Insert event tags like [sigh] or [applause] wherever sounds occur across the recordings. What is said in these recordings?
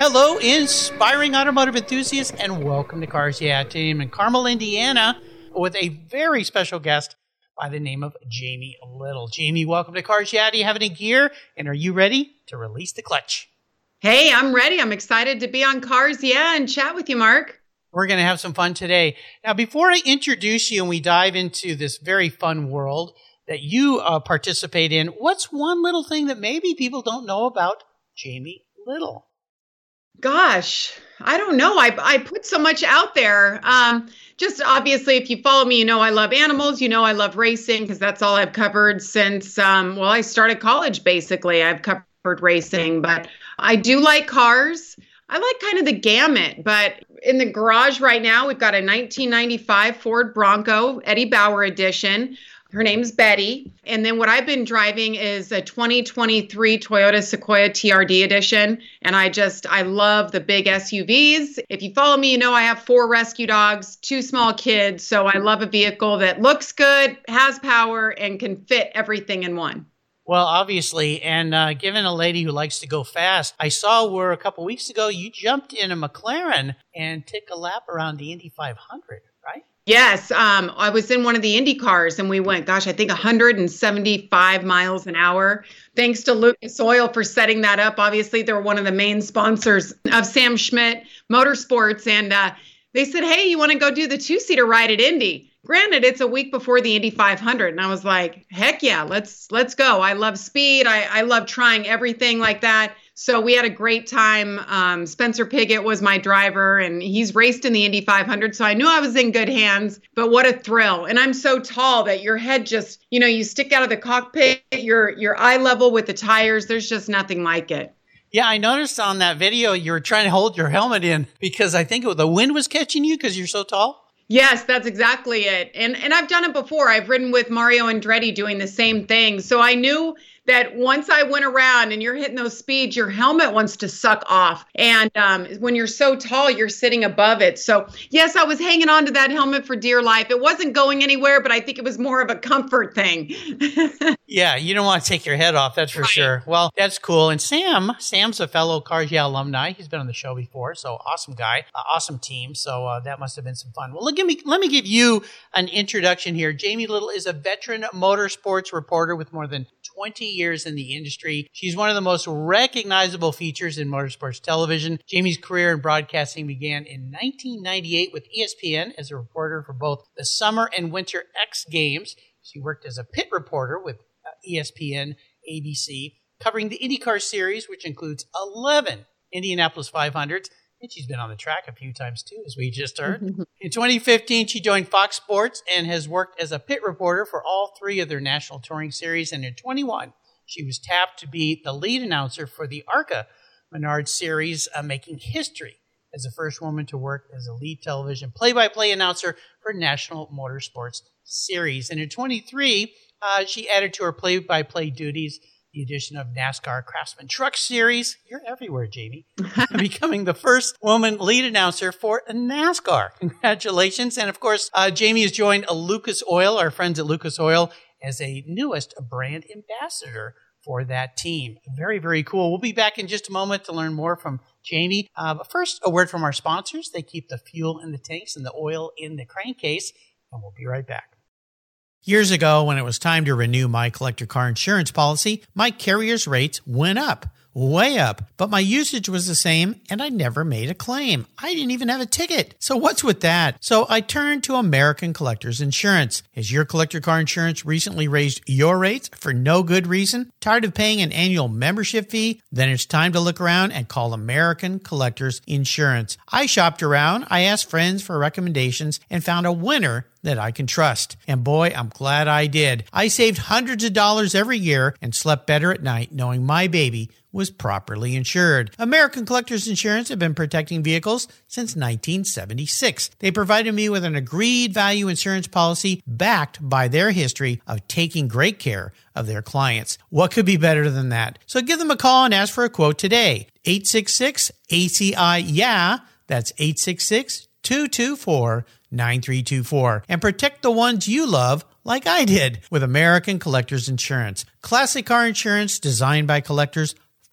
Hello, inspiring automotive enthusiasts, and welcome to Cars Yeah team in Carmel, Indiana, with a very special guest by the name of Jamie Little. Jamie, welcome to Cars Yeah. Do you have any gear? And are you ready to release the clutch? Hey, I'm ready. I'm excited to be on Cars Yeah and chat with you, Mark. We're going to have some fun today. Now, before I introduce you and we dive into this very fun world that you uh, participate in, what's one little thing that maybe people don't know about Jamie Little? Gosh, I don't know. I, I put so much out there. Um, just obviously, if you follow me, you know I love animals. You know I love racing because that's all I've covered since, um, well, I started college basically. I've covered racing, but I do like cars. I like kind of the gamut, but in the garage right now, we've got a 1995 Ford Bronco Eddie Bauer edition. Her name's Betty. And then what I've been driving is a 2023 Toyota Sequoia TRD edition. And I just, I love the big SUVs. If you follow me, you know I have four rescue dogs, two small kids. So I love a vehicle that looks good, has power, and can fit everything in one. Well, obviously, and uh, given a lady who likes to go fast, I saw where a couple weeks ago you jumped in a McLaren and took a lap around the Indy 500, right? Yes, um, I was in one of the Indy cars and we went, gosh, I think 175 miles an hour. Thanks to Lucas Oil for setting that up. Obviously, they're one of the main sponsors of Sam Schmidt Motorsports. And uh, they said, hey, you want to go do the two seater ride at Indy? Granted, it's a week before the Indy 500, and I was like, heck yeah, let's let's go. I love speed. I, I love trying everything like that. So we had a great time. Um, Spencer Pigot was my driver, and he's raced in the Indy 500. So I knew I was in good hands. But what a thrill! And I'm so tall that your head just, you know, you stick out of the cockpit. Your your eye level with the tires. There's just nothing like it. Yeah, I noticed on that video you were trying to hold your helmet in because I think the wind was catching you because you're so tall. Yes, that's exactly it. And and I've done it before. I've ridden with Mario Andretti doing the same thing. So I knew that once I went around and you're hitting those speeds, your helmet wants to suck off. And um, when you're so tall, you're sitting above it. So, yes, I was hanging on to that helmet for dear life. It wasn't going anywhere, but I think it was more of a comfort thing. [laughs] yeah, you don't want to take your head off, that's for right. sure. Well, that's cool. And Sam, Sam's a fellow Cars Yeah alumni. He's been on the show before, so awesome guy, uh, awesome team. So uh, that must have been some fun. Well, let me let me give you an introduction here. Jamie Little is a veteran motorsports reporter with more than 20 years in the industry. She's one of the most recognizable features in motorsports television. Jamie's career in broadcasting began in 1998 with ESPN as a reporter for both the Summer and Winter X Games. She worked as a pit reporter with uh, ESPN ABC, covering the IndyCar series, which includes 11 Indianapolis 500s and she's been on the track a few times too, as we just heard. in 2015, she joined Fox Sports and has worked as a pit reporter for all three of their national touring series. And in 21, she was tapped to be the lead announcer for the ARCA Menard series, uh, making history as the first woman to work as a lead television play by play announcer for National Motorsports Series. And in 23, uh, she added to her play by play duties the addition of NASCAR Craftsman Truck Series. You're everywhere, Jamie. [laughs] Becoming the first woman lead announcer for NASCAR. Congratulations. And of course, uh, Jamie has joined Lucas Oil, our friends at Lucas Oil, as a newest brand ambassador for that team. Very, very cool. We'll be back in just a moment to learn more from Jamie. Uh, but first, a word from our sponsors. They keep the fuel in the tanks and the oil in the crankcase, and we'll be right back. Years ago, when it was time to renew my collector car insurance policy, my carrier's rates went up way up, but my usage was the same and I never made a claim. I didn't even have a ticket. So what's with that? So I turned to American Collectors Insurance. Has your collector car insurance recently raised your rates for no good reason? Tired of paying an annual membership fee? Then it's time to look around and call American Collectors Insurance. I shopped around, I asked friends for recommendations and found a winner that I can trust. And boy, I'm glad I did. I saved hundreds of dollars every year and slept better at night knowing my baby was properly insured. American Collectors Insurance have been protecting vehicles since 1976. They provided me with an agreed value insurance policy backed by their history of taking great care of their clients. What could be better than that? So give them a call and ask for a quote today. 866 ACI Yeah. That's 866 224 9324. And protect the ones you love like I did with American Collectors Insurance. Classic car insurance designed by collectors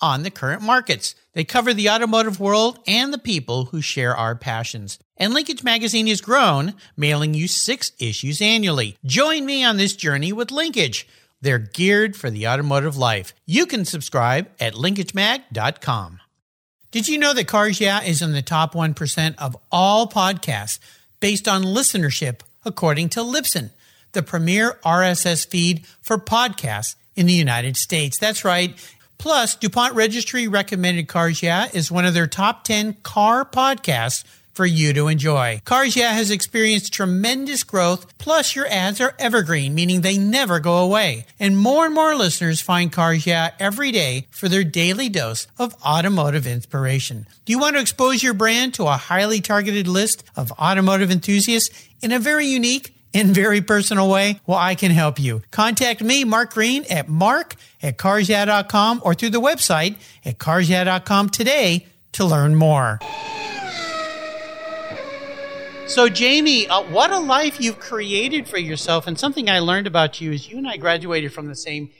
on the current markets. They cover the automotive world and the people who share our passions. And Linkage Magazine has grown, mailing you six issues annually. Join me on this journey with Linkage. They're geared for the automotive life. You can subscribe at linkagemag.com. Did you know that Cars Yeah is in the top 1% of all podcasts based on listenership, according to Libsyn, the premier RSS feed for podcasts in the United States? That's right. Plus, DuPont Registry recommended Cars Yeah is one of their top 10 car podcasts for you to enjoy. Cars Yeah has experienced tremendous growth, plus your ads are evergreen, meaning they never go away. And more and more listeners find Cars Yeah every day for their daily dose of automotive inspiration. Do you want to expose your brand to a highly targeted list of automotive enthusiasts in a very unique in very personal way? Well, I can help you. Contact me, Mark Green, at mark at carsyeah.com or through the website at carsyeah.com today to learn more. So, Jamie, uh, what a life you've created for yourself. And something I learned about you is you and I graduated from the same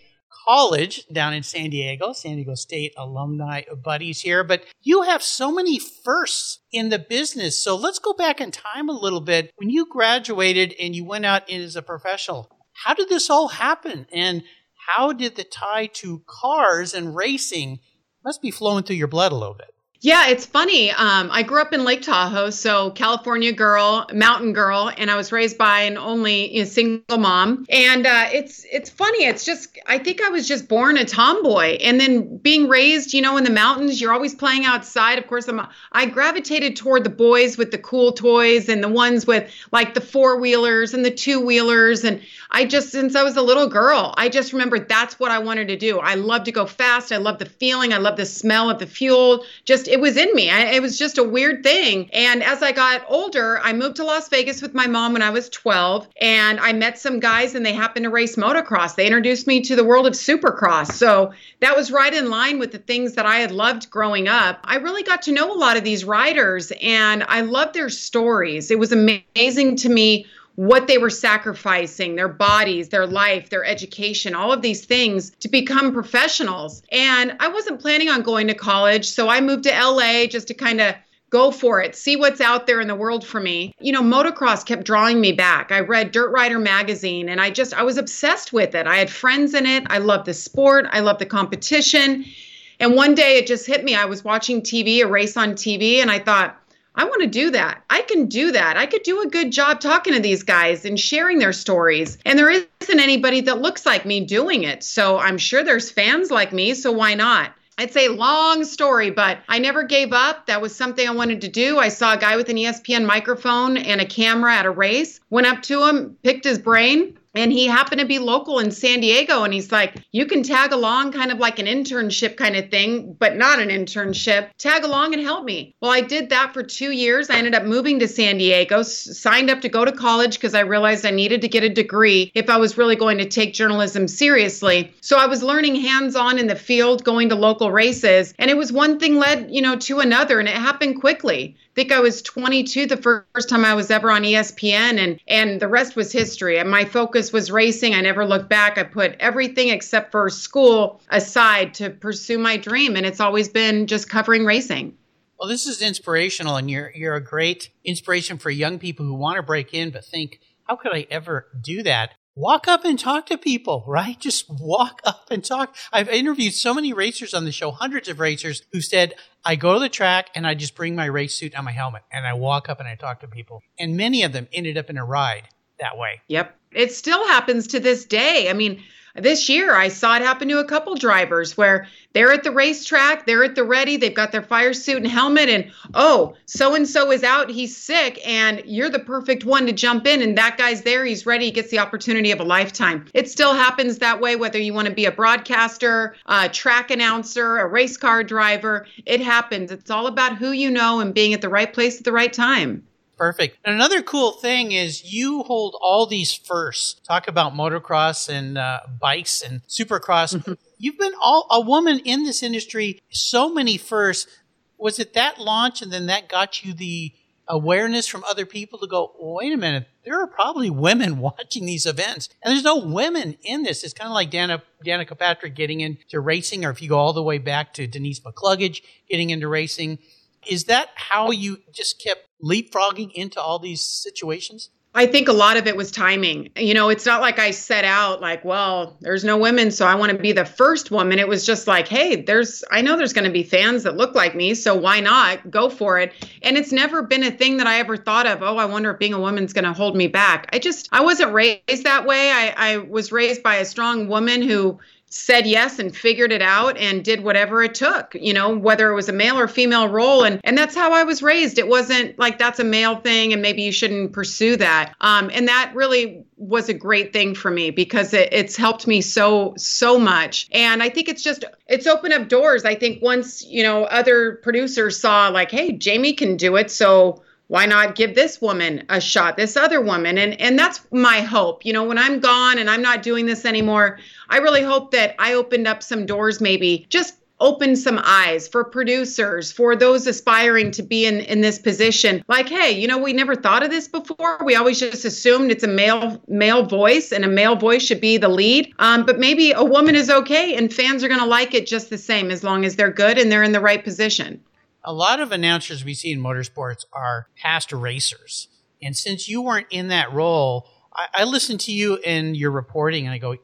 college down in San Diego, San Diego State alumni buddies here. But you have so many firsts in the business. So, let's go back in time a little bit. When you graduated and you went out as a professional, how did this all happen? And how did the tie to cars and racing must be flowing through your blood a little bit? Yeah, it's funny. Um, I grew up in Lake Tahoe, so California girl, mountain girl, and I was raised by an only you know, single mom. And uh, it's it's funny. It's just I think I was just born a tomboy, and then being raised, you know, in the mountains, you're always playing outside. Of course, I'm I gravitated toward the boys with the cool toys and the ones with like the four wheelers and the two wheelers. And I just since I was a little girl, I just remember that's what I wanted to do. I love to go fast. I love the feeling. I love the smell of the fuel. Just it was in me. I, it was just a weird thing. And as I got older, I moved to Las Vegas with my mom when I was 12, and I met some guys, and they happened to race motocross. They introduced me to the world of supercross. So that was right in line with the things that I had loved growing up. I really got to know a lot of these riders, and I loved their stories. It was amazing to me what they were sacrificing, their bodies, their life, their education, all of these things to become professionals. And I wasn't planning on going to college, so I moved to LA just to kind of go for it, see what's out there in the world for me. You know, motocross kept drawing me back. I read Dirt Rider magazine and I just I was obsessed with it. I had friends in it. I loved the sport, I loved the competition. And one day it just hit me. I was watching TV, a race on TV, and I thought, I want to do that. I can do that. I could do a good job talking to these guys and sharing their stories. And there isn't anybody that looks like me doing it. So I'm sure there's fans like me. So why not? It's a long story, but I never gave up. That was something I wanted to do. I saw a guy with an ESPN microphone and a camera at a race, went up to him, picked his brain, and he happened to be local in San Diego. And he's like, You can tag along, kind of like an internship kind of thing, but not an internship. Tag along and help me. Well, I did that for two years. I ended up moving to San Diego, signed up to go to college because I realized I needed to get a degree if I was really going to take journalism seriously. So I was learning hands on in the field, going to local races. And it was one thing led, you know, to another. And it happened quickly. Think I was 22 the first time I was ever on ESPN, and and the rest was history. And my focus was racing. I never looked back. I put everything except for school aside to pursue my dream, and it's always been just covering racing. Well, this is inspirational, and you're you're a great inspiration for young people who want to break in but think, how could I ever do that? Walk up and talk to people, right? Just walk up and talk. I've interviewed so many racers on the show, hundreds of racers who said, I go to the track and I just bring my race suit and my helmet and I walk up and I talk to people. And many of them ended up in a ride that way. Yep. It still happens to this day. I mean, this year I saw it happen to a couple drivers where they're at the racetrack, they're at the ready, they've got their fire suit and helmet, and oh, so and so is out, he's sick, and you're the perfect one to jump in, and that guy's there, he's ready, he gets the opportunity of a lifetime. It still happens that way, whether you want to be a broadcaster, a track announcer, a race car driver, it happens. It's all about who you know and being at the right place at the right time. Perfect. And another cool thing is you hold all these firsts. Talk about motocross and uh, bikes and supercross. Mm-hmm. You've been all a woman in this industry. So many firsts. Was it that launch, and then that got you the awareness from other people to go? Wait a minute. There are probably women [laughs] watching these events, and there's no women in this. It's kind of like Dana Danica Patrick getting into racing, or if you go all the way back to Denise McCluggage getting into racing. Is that how you just kept leapfrogging into all these situations? I think a lot of it was timing. You know, it's not like I set out like, well, there's no women, so I want to be the first woman. It was just like, hey, there's, I know there's going to be fans that look like me, so why not go for it? And it's never been a thing that I ever thought of, oh, I wonder if being a woman's going to hold me back. I just, I wasn't raised that way. I, I was raised by a strong woman who, said yes and figured it out and did whatever it took you know whether it was a male or female role. And and that's how i was raised. It wasn't like that's a male thing and maybe you shouldn't pursue that. Um, and that really was a great thing for me because it, it's helped me so so much. And i think it's just it's opened up doors. I think once you know other producers saw like hey jamie can do it. So why not give this woman a shot this other woman? And and that's my hope. You know when i'm gone and i'm not doing this anymore i really hope that i opened up some doors maybe just open some eyes for producers for those aspiring to be in in this position. Like hey you know we never thought of this before. We always just assumed it's a male male voice and a male voice should be the lead. Um, but maybe a woman is okay and fans are going to like it just the same as long as they're good and they're in the right position a lot of announcers we see in motorsports are past racers. And since you weren't in that role, I, I listen to you and your reporting and I go,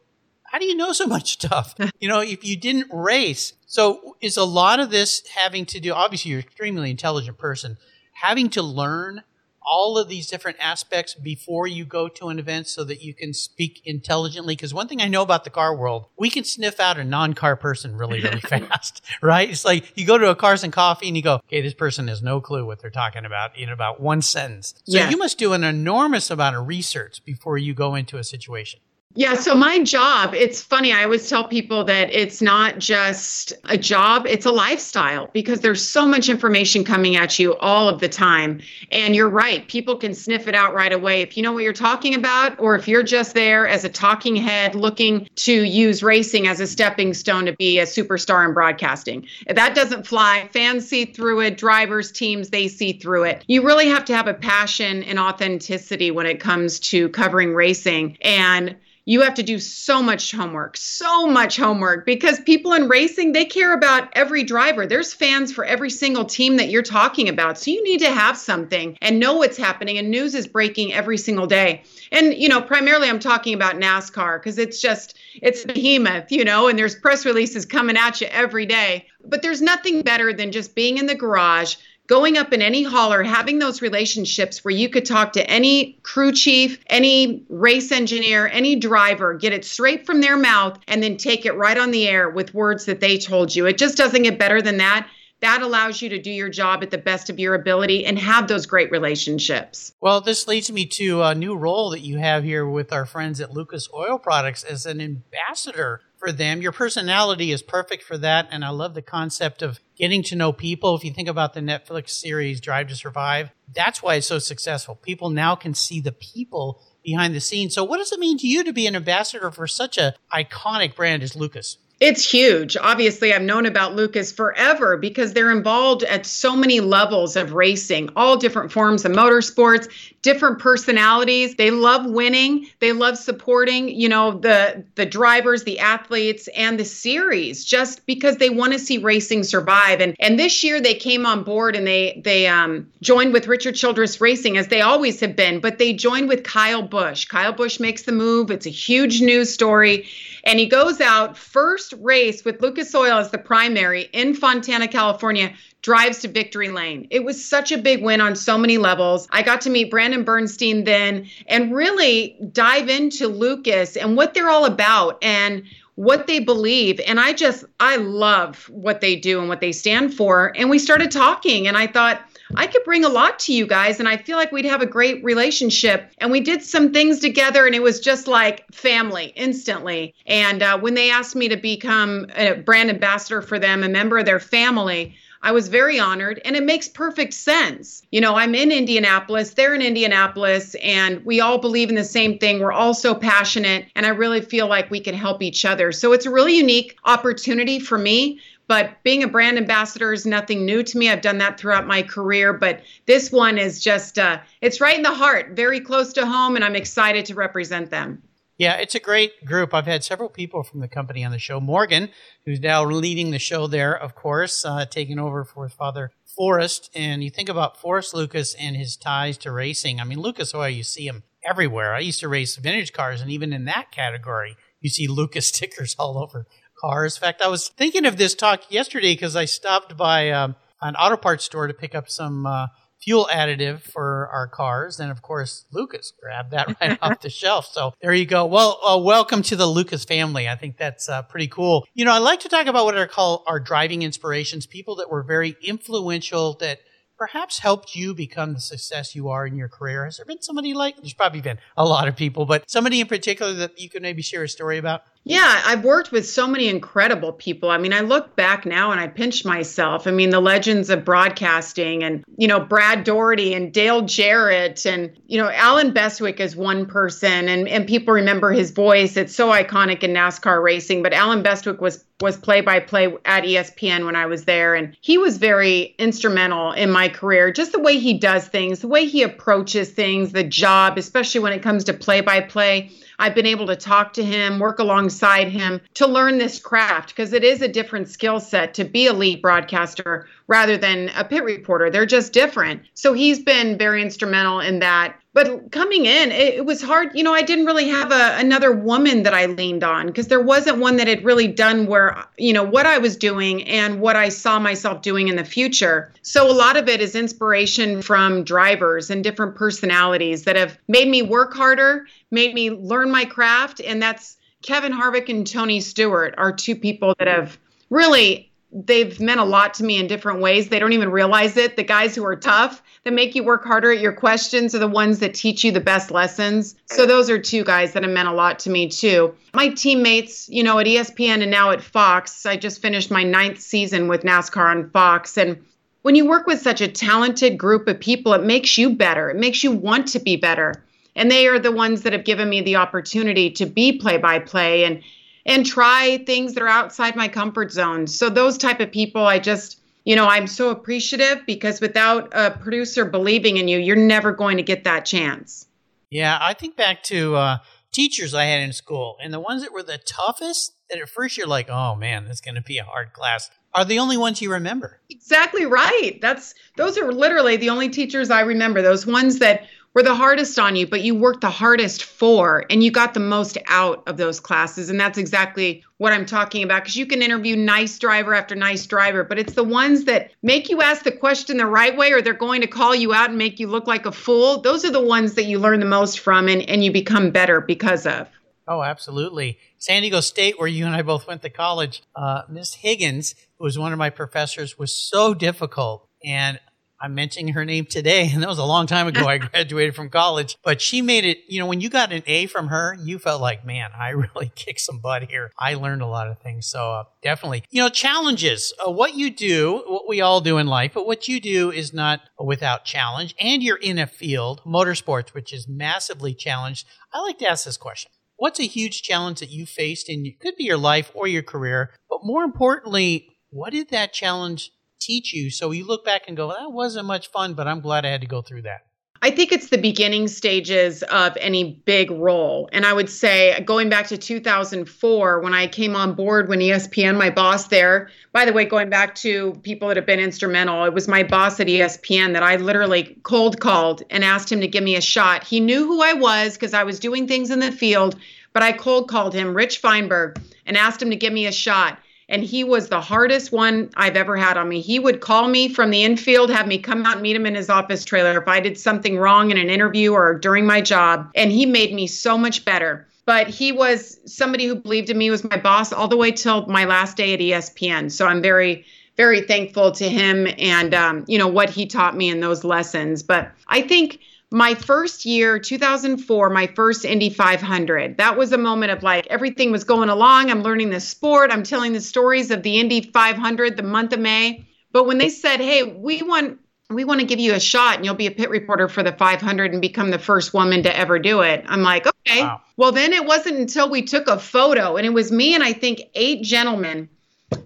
how do you know so much stuff? [laughs] you know, if you didn't race. So is a lot of this having to do, obviously, you're an extremely intelligent person, having to learn all of these different aspects before you go to an event so that you can speak intelligently. Because one thing I know about the car world, we can sniff out a non car person really, really [laughs] fast, right? It's like you go to a Cars and Coffee and you go, okay, this person has no clue what they're talking about in about one sentence. So yeah. you must do an enormous amount of research before you go into a situation. Yeah, so my job, it's funny. I always tell people that it's not just a job, it's a lifestyle because there's so much information coming at you all of the time. And you're right, people can sniff it out right away if you know what you're talking about, or if you're just there as a talking head looking to use racing as a stepping stone to be a superstar in broadcasting. That doesn't fly. Fans see through it, drivers, teams, they see through it. You really have to have a passion and authenticity when it comes to covering racing. And you have to do so much homework, so much homework because people in racing, they care about every driver. There's fans for every single team that you're talking about. So you need to have something and know what's happening and news is breaking every single day. And you know, primarily I'm talking about NASCAR because it's just it's behemoth, you know, and there's press releases coming at you every day. But there's nothing better than just being in the garage going up in any hauler, having those relationships where you could talk to any crew chief, any race engineer, any driver, get it straight from their mouth, and then take it right on the air with words that they told you. It just doesn't get better than that. That allows you to do your job at the best of your ability and have those great relationships. Well, this leads me to a new role that you have here with our friends at Lucas Oil Products as an ambassador for them. Your personality is perfect for that. And I love the concept of getting to know people. If you think about the Netflix series Drive to Survive, that's why it's so successful. People now can see the people behind the scenes. So what does it mean to you to be an ambassador for such an iconic brand as Lucas? It's huge. Obviously, I've known about Lucas forever because they're involved at so many levels of racing, all different forms of motorsports, different personalities. They love winning. They love supporting, you know, the the drivers, the athletes, and the series just because they want to see racing survive. And and this year they came on board and they they um, joined with Richard Childress Racing as they always have been, but they joined with Kyle Busch. Kyle Busch makes the move. It's a huge news story. And he goes out first race with Lucas Oil as the primary in Fontana, California, drives to victory lane. It was such a big win on so many levels. I got to meet Brandon Bernstein then and really dive into Lucas and what they're all about and what they believe and i just i love what they do and what they stand for and we started talking and i thought I could bring a lot to you guys, and I feel like we'd have a great relationship. And we did some things together, and it was just like family instantly. And uh, when they asked me to become a brand ambassador for them, a member of their family, I was very honored, and it makes perfect sense. You know, I'm in Indianapolis, they're in Indianapolis, and we all believe in the same thing. We're all so passionate, and I really feel like we can help each other. So it's a really unique opportunity for me but being a brand ambassador is nothing new to me. I've done that throughout my career, but this one is just, uh, it's right in the heart, very close to home, and I'm excited to represent them. Yeah, it's a great group. I've had several people from the company on the show. Morgan, who's now leading the show there, of course, uh, taking over for his father, Forrest. And you think about Forrest Lucas and his ties to racing. I mean, Lucas Oil, you see him everywhere. I used to race vintage cars, and even in that category, you see Lucas [laughs] stickers all over cars. In fact, I was thinking of this talk yesterday because I stopped by um, an auto parts store to pick up some uh, fuel additive for our cars. And of course, Lucas grabbed that right [laughs] off the shelf. So there you go. Well, uh, welcome to the Lucas family. I think that's uh, pretty cool. You know, I like to talk about what I call our driving inspirations, people that were very influential that perhaps helped you become the success you are in your career. Has there been somebody like, there's probably been a lot of people, but somebody in particular that you could maybe share a story about? Yeah, I've worked with so many incredible people. I mean, I look back now and I pinch myself. I mean, the legends of broadcasting and, you know, Brad Daugherty and Dale Jarrett and, you know, Allen Bestwick is one person and, and people remember his voice. It's so iconic in NASCAR racing. But Allen Bestwick was was play by play at ESPN when I was there. And he was very instrumental in my career. Just the way he does things, the way he approaches things, the job, especially when it comes to play by play I've been able to talk to him, work alongside him to learn this craft because it is a different skill set to be a lead broadcaster rather than a pit reporter. They're just different. So he's been very instrumental in that. But coming in, it, it was hard. You know, I didn't really have a, another woman that I leaned on because there wasn't one that had really done where, you know, what I was doing and what I saw myself doing in the future. So a lot of it is inspiration from drivers and different personalities that have made me work harder, made me learn my craft. And that's Kevin Harvick and Tony Stewart are two people that have really they've meant a lot to me in different ways. They don't even realize it. The guys who are tough that make you work harder at your questions are the ones that teach you the best lessons. So those are two guys that have meant a lot to me too. My teammates, you know, at ESPN and now at Fox, I just finished my ninth season with NASCAR on Fox. And when you work with such a talented group of people, it makes you better. It makes you want to be better. And they are the ones that have given me the opportunity to be play by play and and try things that are outside my comfort zone. So those type of people, I just, you know, I'm so appreciative because without a producer believing in you, you're never going to get that chance. Yeah, I think back to uh, teachers I had in school, and the ones that were the toughest. That at first you're like, oh man, that's going to be a hard class. Are the only ones you remember? Exactly right. That's those are literally the only teachers I remember. Those ones that were the hardest on you, but you worked the hardest for, and you got the most out of those classes. And that's exactly what I'm talking about. Because you can interview nice driver after nice driver, but it's the ones that make you ask the question the right way, or they're going to call you out and make you look like a fool. Those are the ones that you learn the most from and, and you become better because of. Oh, absolutely. San Diego State, where you and I both went to college, uh, Miss Higgins, who was one of my professors, was so difficult. And I'm mentioning her name today, and that was a long time ago. I [laughs] graduated from college, but she made it. You know, when you got an A from her, you felt like, man, I [laughs] really kicked some butt here. I learned a lot of things. So uh, definitely, you know, challenges. Uh, what you do, what we all do in life, but what you do is not without challenge. And you're in a field, motorsports, which is massively challenged. I like to ask this question: what's a huge challenge that you faced in could be your life or your career, but more importantly, what did that challenge teach you? So you look back and go, that wasn't much fun, but I'm glad I had to go through that. I think it's the beginning stages of any big role. And I would say, going back to 2004, when I came on board, when ESPN, my boss there, by the way, going back to people that have been instrumental, it was my boss at ESPN that I literally cold called and asked him to give me a shot. He knew who I was because I was doing things in the field, but I cold called him, Rich Feinberg, and asked him to give me a shot and he was the hardest one I've ever had on me. He would call me from the infield, have me come out and meet him in his office trailer if I did something wrong in an interview or during my job, and he made me so much better. But he was somebody who believed in me, was my boss all the way till my last day at ESPN. So I'm very, very thankful to him and um, you know what he taught me in those lessons. But I think my first year 2004 my first indy 500 that was a moment of like everything was going along. I'm learning the sport. I'm telling the stories of the indy 500 the month of may. But when they said hey we want we want to give you a shot and you'll be a pit reporter for the 500 and become the first woman to ever do it i'm like okay. Wow. well then it wasn't until we took a photo and it was me and i think eight gentlemen.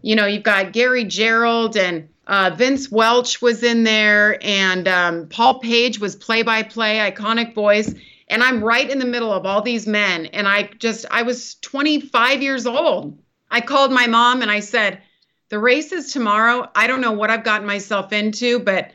You know you've got gary Gerould and uh, Vince Welch was in there, and um, Paul Page was play by play, iconic voice. And I'm right in the middle of all these men. And I just, I was 25 years old. I called my mom and I said, The race is tomorrow. I don't know what I've gotten myself into, but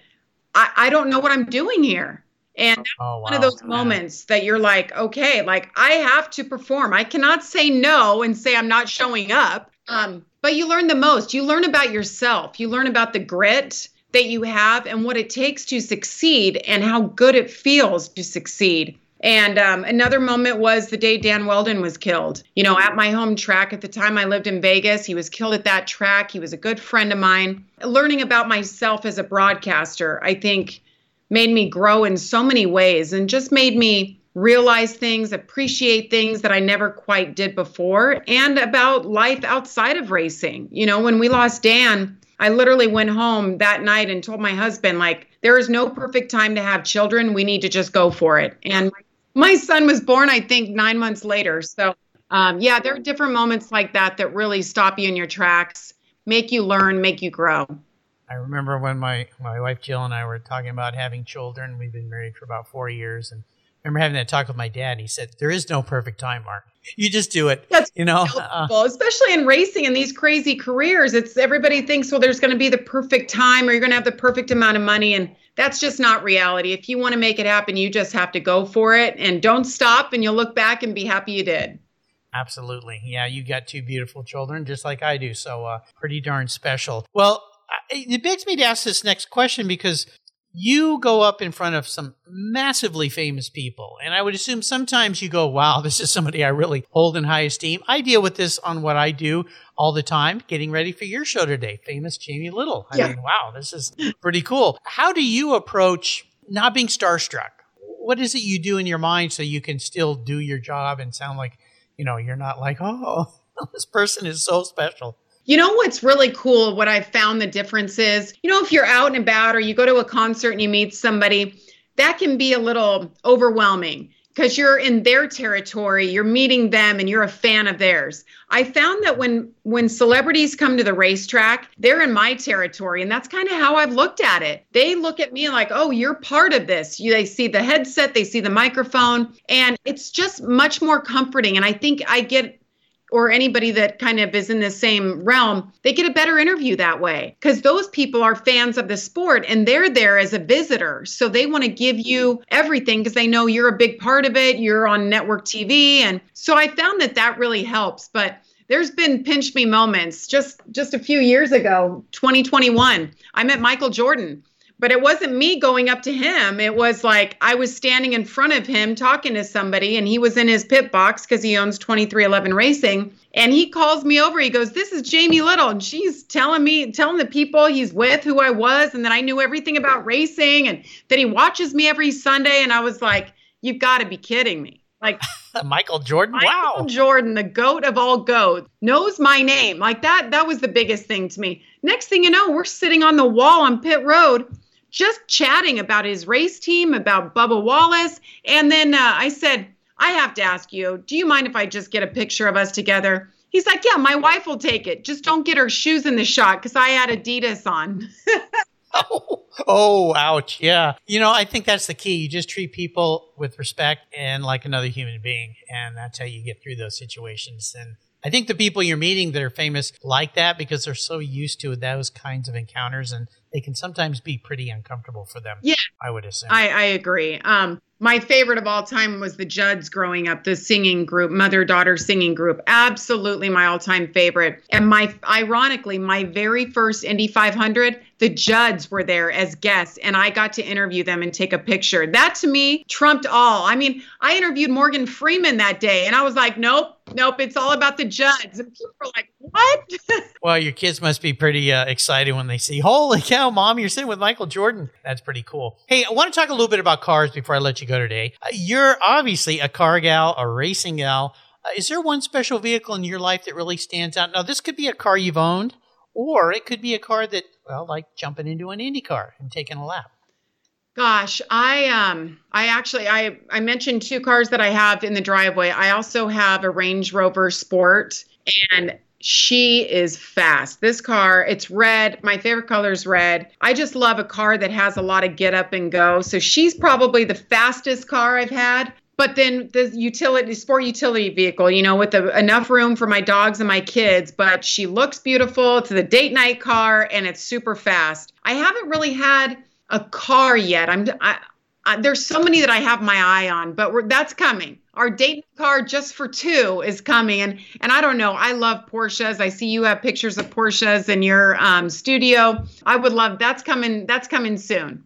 I, I don't know what I'm doing here. And oh, wow. one of those moments that you're like, okay, like I have to perform. I cannot say no and say I'm not showing up. Um, but you learn the most. You learn about yourself. You learn about the grit that you have and what it takes to succeed and how good it feels to succeed. And um, another moment was the day Dan Wheldon was killed. You know, at my home track at the time I lived in Vegas. He was killed at that track. He was a good friend of mine. Learning about myself as a broadcaster, I think, made me grow in so many ways and just made me realize things, appreciate things that I never quite did before, and about life outside of racing. You know, when we lost Dan, I literally went home that night and told my husband, like, there is no perfect time to have children. We need to just go for it. And my son was born, I think, nine months later. So, um, yeah, there are different moments like that that really stop you in your tracks, make you learn, make you grow. I remember when my, my wife Jill and I were talking about having children. We've been married for about four years, and remember having that talk with my dad. He said, "There is no perfect time, Mark. You just do it." That's you know, uh, especially in racing and these crazy careers. It's everybody thinks, well, there's going to be the perfect time, or you're going to have the perfect amount of money, and that's just not reality. If you want to make it happen, you just have to go for it and don't stop, and you'll look back and be happy you did. Absolutely, yeah. You got two beautiful children, just like I do, so uh, pretty darn special. Well, it begs me to ask this next question because you go up in front of some massively famous people. And I would assume sometimes you go, wow, [laughs] this is somebody I really hold in high esteem. I deal with this on what I do all the time, getting ready for your show today, famous Jamie Little. I yeah. mean, wow, this is pretty cool. How do you approach not being starstruck? What is it you do in your mind so you can still do your job and sound like, you know, you're not like, oh, [laughs] this person is so special? You know what's really cool? What I've found the difference is, you know, if you're out and about or you go to a concert and you meet somebody, that can be a little overwhelming because you're in their territory, you're meeting them and you're a fan of theirs. I found that when when celebrities come to the racetrack, they're in my territory and that's kind of how I've looked at it. They look at me like, "Oh, you're part of this." You, they see the headset, they see the microphone, and it's just much more comforting and I think I get or anybody that kind of is in the same realm, they get a better interview that way because those people are fans of the sport and they're there as a visitor. So they want to give you everything because they know you're a big part of it. You're on network TV. And so I found that that really helps. But there's been pinch me moments just just a few years ago 2021 i met michael jordan but it wasn't me going up to him. It was like I was standing in front of him talking to somebody, and he was in his pit box because he owns 23XI Racing. And he calls me over. He goes, This is Jamie Little. And she's telling me, telling the people he's with who I was, and that I knew everything about racing, and that he watches me every Sunday. And I was like, You've got to be kidding me. Like, [laughs] Michael Jordan. Michael wow. Jordan, the goat of all goats, knows my name. Like that, that was the biggest thing to me. Next thing you know, we're sitting on the wall on pit road just chatting about his race team, about Bubba Wallace. And then uh, I said, I have to ask you, do you mind if I just get a picture of us together? He's like, Yeah, my wife will take it. Just don't get her shoes in the shot because I had Adidas on. oh, [laughs] oh, ouch. Yeah. You know, I think that's the key. You just treat people with respect and like another human being. And that's how you get through those situations. And I think the people you're meeting that are famous like that because they're so used to those kinds of encounters and they can sometimes be pretty uncomfortable for them. Yeah. I would assume. I, I agree. Um, my favorite of all time was the Judds growing up, the singing group, mother daughter singing group. Absolutely my all time favorite. And my, ironically, my very first Indy 500, the Judds were there as guests, and I got to interview them and take a picture. That to me trumped all. I mean, I interviewed Morgan Freeman that day, and I was like, nope, nope, it's all about the Judds. And people are like, what? [laughs] well, your kids must be pretty uh, excited when they see, holy cow, mom, you're sitting with Michael Jordan. That's pretty cool. Hey, I want to talk a little bit about cars before I let you go today. Uh, you're obviously a car gal, a racing gal. Uh, is there one special vehicle in your life that really stands out? Now, this could be a car you've owned, or it could be a car that, well, like jumping into an Indy car and taking a lap. Gosh, I um I actually I I mentioned two cars that I have in the driveway. I also have a Range Rover Sport and she is fast. This car, it's red. My favorite color is red. I just love a car that has a lot of get up and go. So she's probably the fastest car I've had. But then the utility, sport utility vehicle, you know, with the, enough room for my dogs and my kids. But she looks beautiful. It's the date night car and it's super fast. I haven't really had a car yet. I'm I, I, there's so many that I have my eye on, but that's coming. Our date car just for two is coming, and and I don't know. I love Porsches. I see you have pictures of Porsches in your um, studio. I would love that's coming. That's coming soon.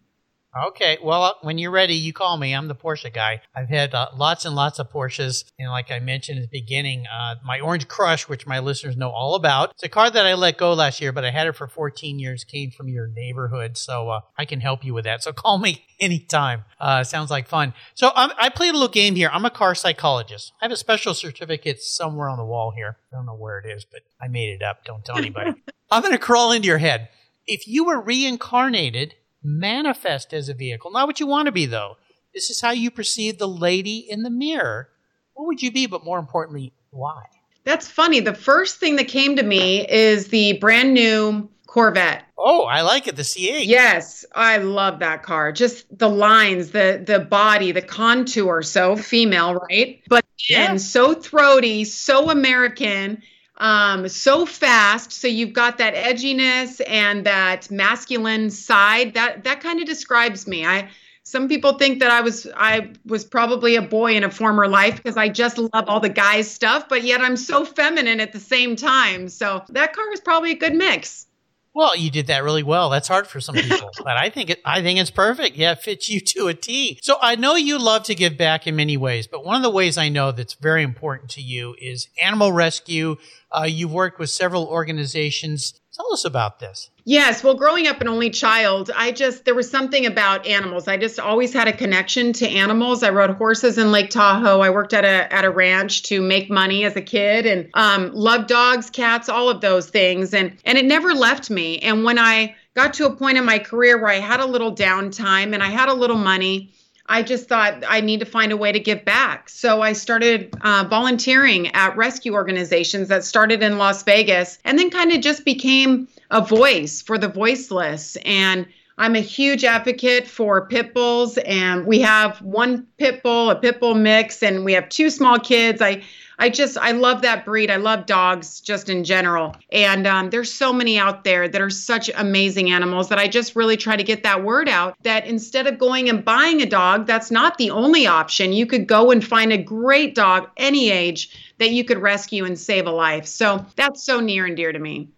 Okay. Well, uh, when you're ready, you call me. I'm the Porsche guy. I've had uh, lots and lots of Porsches. And like I mentioned at the beginning, uh, my Orange Crush, which my listeners know all about, it's a car that I let go last year, but I had it for 14 years, came from your neighborhood. So uh, I can help you with that. So call me [laughs] anytime. Uh, sounds like fun. So um, I played a little game here. I'm a car psychologist. I have a special certificate somewhere on the wall here. I don't know where it is, but I made it up. Don't tell anybody. [laughs] I'm going to crawl into your head. If you were reincarnated manifest as a vehicle. Not what you want to be, though. This is how you perceive the lady in the mirror. What would you be, but more importantly, why? That's funny. The first thing that came to me is the brand new Corvette. Oh, I like it. The C8. Yes, I love that car. Just the lines, the the body, the contour, so female, right? But yeah. so throaty, so American um, so fast. So you've got that edginess and that masculine side. That that kind of describes me. I some people think that I was I was probably a boy in a former life because I just love all the guys stuff, but yet I'm so feminine at the same time. So that car is probably a good mix. Well, you did that really well. That's hard for some people, but I think it, I think it's perfect. Yeah, it fits you to a T. So I know you love to give back in many ways, but one of the ways I know that's very important to you is animal rescue. Uh, you've worked with several organizations. Tell us about this. Yes. Well, growing up an only child, I just, there was something about animals. I just always had a connection to animals. I rode horses in Lake Tahoe. I worked at a, at a ranch to make money as a kid and um, loved dogs, cats, all of those things. And, and it never left me. And when I got to a point in my career where I had a little downtime and I had a little money, I just thought I need to find a way to give back. So I started uh, volunteering at rescue organizations that started in Las Vegas and then kind of just became a voice for the voiceless. And I'm a huge advocate for pit bulls, and we have one pit bull, a pit bull mix, and we have two small kids. I I just I love that breed. I love dogs just in general. And um, there's so many out there that are such amazing animals that I just really try to get that word out that instead of going and buying a dog, that's not the only option. You could go and find a great dog any age that you could rescue and save a life. So that's so near and dear to me.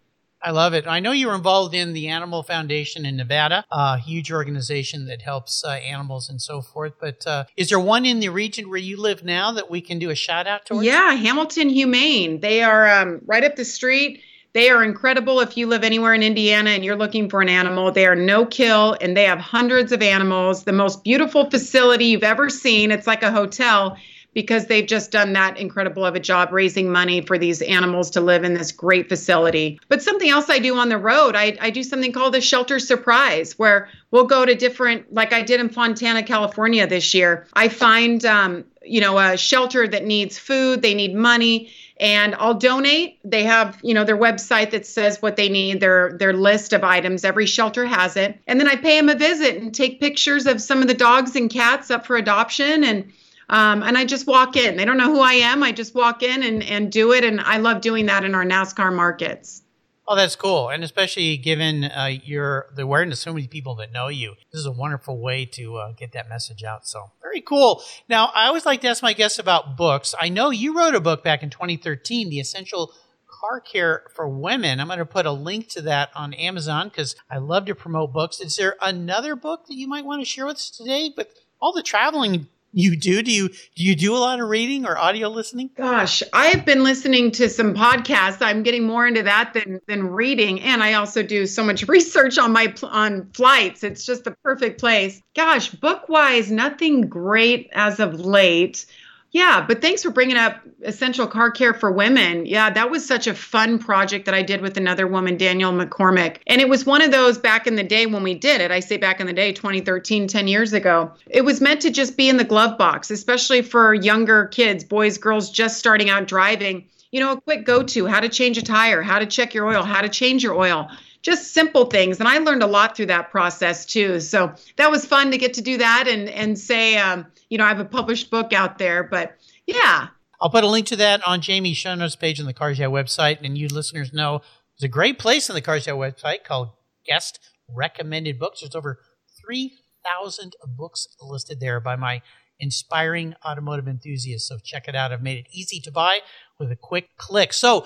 I love it. I know you're involved in the Animal Foundation in Nevada, a huge organization that helps uh, animals and so forth. But uh, is there one in the region where you live now that we can do a shout out to? Yeah, Hamilton Humane. They are um, right up the street. They are incredible if you live anywhere in Indiana and you're looking for an animal. They are no kill and they have hundreds of animals. The most beautiful facility you've ever seen. It's like a hotel because they've just done that incredible of a job raising money for these animals to live in this great facility. But something else I do on the road, I, I do something called the shelter surprise where we'll go to different, like I did in Fontana, California this year. I find, um, you know, a shelter that needs food, they need money and I'll donate. They have, you know, their website that says what they need, their their list of items. Every shelter has it. And then I pay them a visit and take pictures of some of the dogs and cats up for adoption and um, and I just walk in. They don't know who I am. I just walk in and, and do it. And I love doing that in our NASCAR markets. Oh, that's cool, and especially given uh, your the awareness, so many people that know you. This is a wonderful way to uh, get that message out. So very cool. Now, I always like to ask my guests about books. I know you wrote a book back in 2013, "The Essential Car Care for Women." I'm going to put a link to that on Amazon because I love to promote books. Is there another book that you might want to share with us today? But all the traveling you do? Do you do you do a lot of reading or audio listening? Gosh, I've been listening to some podcasts. I'm getting more into that than than reading, and I also do so much [laughs] research on my on flights. It's just the perfect place. Gosh, book wise, nothing great as of late. Yeah, but thanks for bringing up essential car care for women. Yeah, that was such a fun project that I did with another woman, Danielle McCormick. And it was one of those back in the day when we did it. I say back in the day, 2013, 10 years ago. It was meant to just be in the glove box, especially for younger kids, boys, girls just starting out driving. You know, a quick go to how to change a tire, how to check your oil, how to change your oil just simple things and i learned a lot through that process too so that was fun to get to do that and and say um, you know i have a published book out there but yeah I'll put a link to that on Jamie's show notes page on the Cars Yeah website. And you listeners know there's a great place on the Cars Yeah website called Guest Recommended Books. There's over 3,000 books listed there by my inspiring automotive enthusiasts. So check it out. I've made it easy to buy with a quick click. So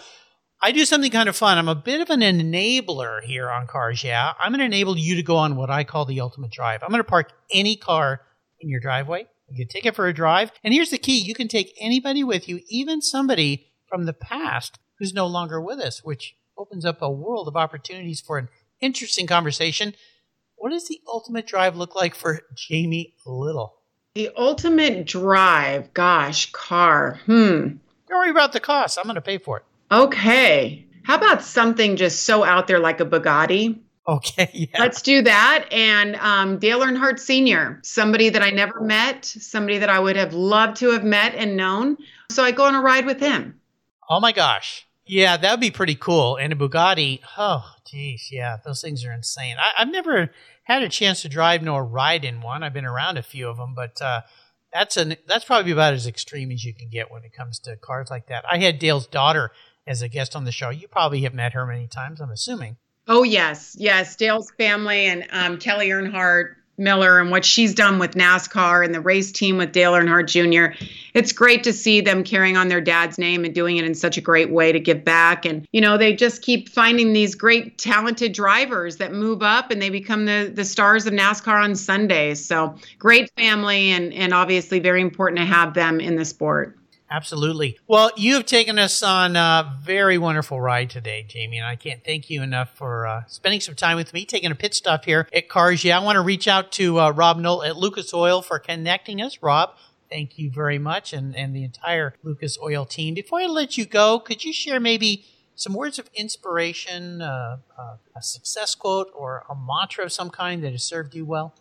I do something kind of fun. I'm a bit of an enabler here on Cars Yeah. I'm going to enable you to go on what I call the ultimate drive. I'm going to park any car in your driveway you take it for a drive. And here's the key you can take anybody with you, even somebody from the past who's no longer with us, which opens up a world of opportunities for an interesting conversation. What does the ultimate drive look like for Jamie Little? The ultimate drive, gosh, car. Hmm. Don't worry about the cost. I'm going to pay for it. Okay. How about something just so out there like a Bugatti? Okay, [laughs] yeah. Let's do that. And um, Dale Earnhardt Sr., somebody that I never met, somebody that I would have loved to have met and known. So I go on a ride with him. Oh my gosh. Yeah, that would be pretty cool. And a Bugatti, oh, geez, yeah, those things are insane. I, have never had a chance to drive nor ride in one. I've been around a few of them, but uh, that's an that's probably about as extreme as you can get when it comes to cars like that. I had Dale's daughter as a guest on the show. You probably have met her many times, I'm assuming. Oh yes, yes. Dale's family and um, Kelly Earnhardt Miller and what she's done with NASCAR and the race team with Dale Earnhardt Jr. It's great to see them carrying on their dad's name and doing it in such a great way to give back. And you know, they just keep finding these great talented drivers that move up and they become the the stars of NASCAR on Sundays. So great family and and obviously very important to have them in the sport. Absolutely. Well, you have taken us on a very wonderful ride today, Jamie, and I can't thank you enough for uh, spending some time with me, taking a pit stop here at Cars Yeah. I want to reach out to uh, Rob Knoll at Lucas Oil for connecting us. Rob, thank you very much, and, and the entire Lucas Oil team. Before I let you go, could you share maybe some words of inspiration, uh, uh a success quote, or a mantra of some kind that has served you well?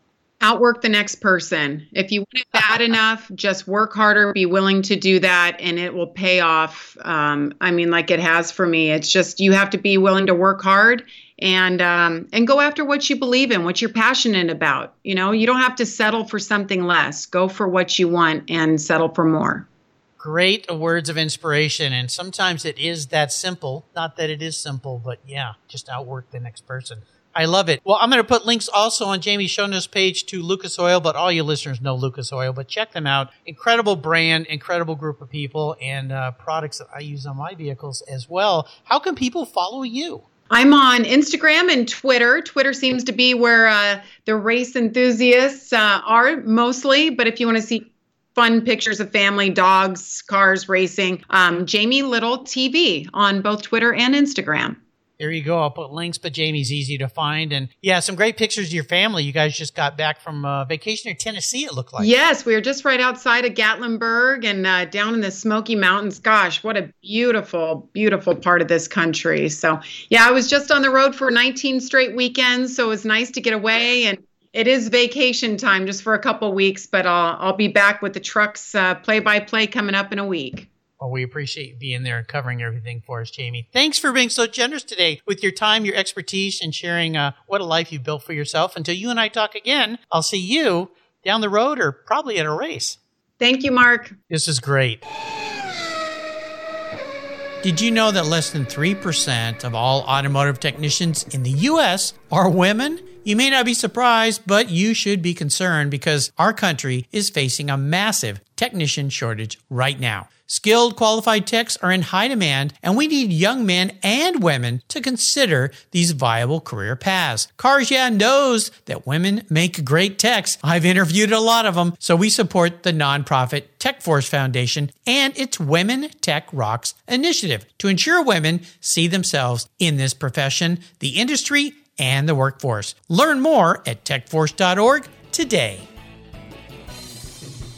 Outwork the next person. If you want it bad enough, just work harder, be willing to do that, and it will pay off. Um, I mean, like it has for me. It's just you have to be willing to work hard and um, and go after what you believe in, what you're passionate about. You know, you don't have to settle for something less. Go for what you want and settle for more. Great words of inspiration, and sometimes it is that simple. Not that it is simple, but yeah, just outwork the next person. I love it. Well, I'm going to put links also on Jamie's show notes page to Lucas Oil, but all you listeners know Lucas Oil, but check them out. Incredible brand, incredible group of people, and uh, products that I use on my vehicles as well. How can people follow you? I'm on Instagram and Twitter. Twitter seems to be where uh, the race enthusiasts uh, are mostly, but if you want to see fun pictures of family, dogs, cars, racing, um, Jamie Little TV on both Twitter and Instagram. There you go. I'll put links, but Jamie's easy to find. And yeah, some great pictures of your family. You guys just got back from uh, vacation in Tennessee, it looked like. Yes, we were just right outside of Gatlinburg and uh, down in the Smoky Mountains. Gosh, what a beautiful, beautiful part of this country. So, yeah, I was just on the road for 19 straight weekends. So it was nice to get away. And it is vacation time just for a couple weeks, but I'll, I'll be back with the trucks play by play coming up in a week. Well, we appreciate you being there and covering everything for us, Jamie. Thanks for being so generous today with your time, your expertise, and sharing uh, what a life you've built for yourself. Until you and I talk again, I'll see you down the road or probably at a race. Thank you, Mark. This is great. Did you know that less than 3% of all automotive technicians in the U.S. are women? You may not be surprised, but you should be concerned because our country is facing a massive technician shortage right now. Skilled, qualified techs are in high demand, and we need young men and women to consider these viable career paths. Cars Yeah knows that women make great techs. I've interviewed a lot of them, so we support the nonprofit Tech Force Foundation and its Women Tech Rocks initiative to ensure women see themselves in this profession, the industry, and the workforce. Learn more at techforce.org today.